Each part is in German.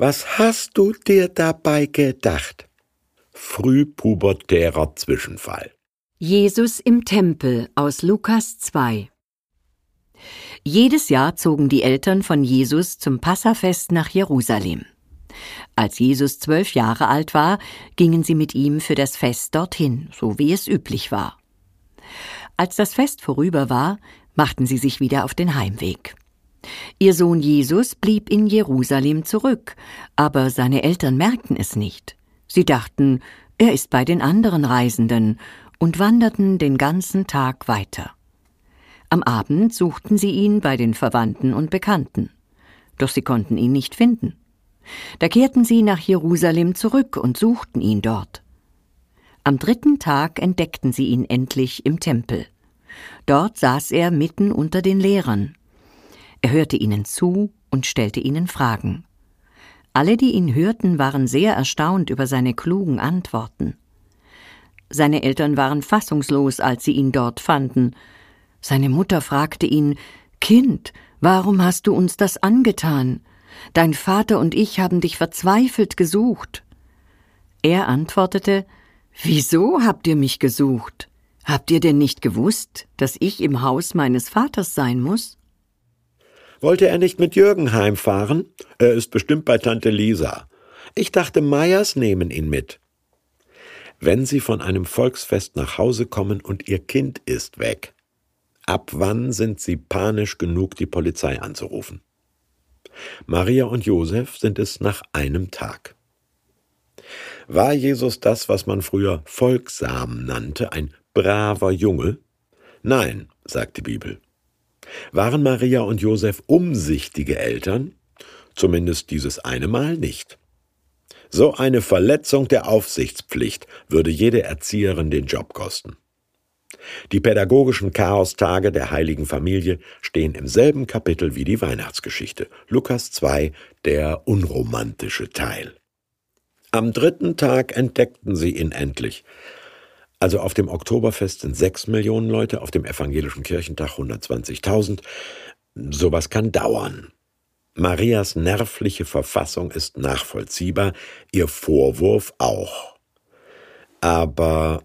Was hast du dir dabei gedacht? Frühpubertärer Zwischenfall. Jesus im Tempel aus Lukas 2 Jedes Jahr zogen die Eltern von Jesus zum Passafest nach Jerusalem. Als Jesus zwölf Jahre alt war, gingen sie mit ihm für das Fest dorthin, so wie es üblich war. Als das Fest vorüber war, machten sie sich wieder auf den Heimweg. Ihr Sohn Jesus blieb in Jerusalem zurück, aber seine Eltern merkten es nicht. Sie dachten, er ist bei den anderen Reisenden und wanderten den ganzen Tag weiter. Am Abend suchten sie ihn bei den Verwandten und Bekannten. Doch sie konnten ihn nicht finden. Da kehrten sie nach Jerusalem zurück und suchten ihn dort. Am dritten Tag entdeckten sie ihn endlich im Tempel. Dort saß er mitten unter den Lehrern. Er hörte ihnen zu und stellte ihnen Fragen. Alle, die ihn hörten, waren sehr erstaunt über seine klugen Antworten. Seine Eltern waren fassungslos, als sie ihn dort fanden. Seine Mutter fragte ihn Kind, warum hast du uns das angetan? Dein Vater und ich haben dich verzweifelt gesucht. Er antwortete Wieso habt ihr mich gesucht? Habt ihr denn nicht gewusst, dass ich im Haus meines Vaters sein muss? Wollte er nicht mit Jürgen heimfahren? Er ist bestimmt bei Tante Lisa. Ich dachte, Meyers nehmen ihn mit. Wenn Sie von einem Volksfest nach Hause kommen und Ihr Kind ist weg, ab wann sind Sie panisch genug, die Polizei anzurufen? Maria und Josef sind es nach einem Tag. War Jesus das, was man früher folgsam nannte, ein braver Junge? Nein, sagt die Bibel. Waren Maria und Josef umsichtige Eltern? Zumindest dieses eine Mal nicht. So eine Verletzung der Aufsichtspflicht würde jede Erzieherin den Job kosten. Die pädagogischen Chaostage der heiligen Familie stehen im selben Kapitel wie die Weihnachtsgeschichte. Lukas 2, der unromantische Teil. Am dritten Tag entdeckten sie ihn endlich. Also auf dem Oktoberfest sind sechs Millionen Leute, auf dem evangelischen Kirchentag 120.000. Sowas kann dauern. Marias nervliche Verfassung ist nachvollziehbar, ihr Vorwurf auch. Aber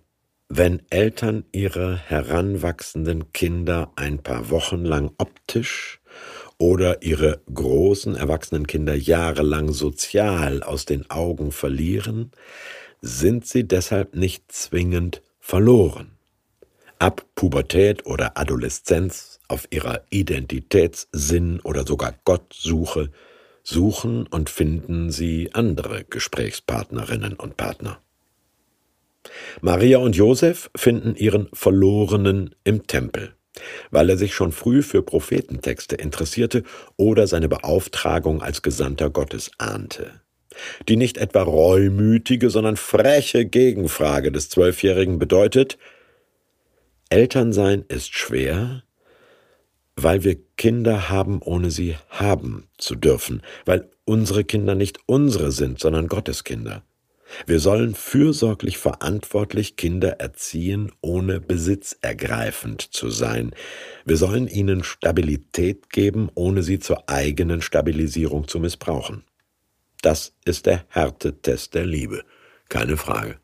wenn Eltern ihre heranwachsenden Kinder ein paar Wochen lang optisch oder ihre großen erwachsenen Kinder jahrelang sozial aus den Augen verlieren, sind sie deshalb nicht zwingend verloren. Ab Pubertät oder Adoleszenz auf ihrer Identitätssinn oder sogar Gottsuche suchen und finden sie andere Gesprächspartnerinnen und Partner. Maria und Josef finden ihren Verlorenen im Tempel, weil er sich schon früh für Prophetentexte interessierte oder seine Beauftragung als Gesandter Gottes ahnte. Die nicht etwa reumütige, sondern freche Gegenfrage des Zwölfjährigen bedeutet, Elternsein ist schwer, weil wir Kinder haben, ohne sie haben zu dürfen, weil unsere Kinder nicht unsere sind, sondern Gottes Kinder. Wir sollen fürsorglich verantwortlich Kinder erziehen, ohne besitzergreifend zu sein. Wir sollen ihnen Stabilität geben, ohne sie zur eigenen Stabilisierung zu missbrauchen. Das ist der Härtetest der Liebe, keine Frage.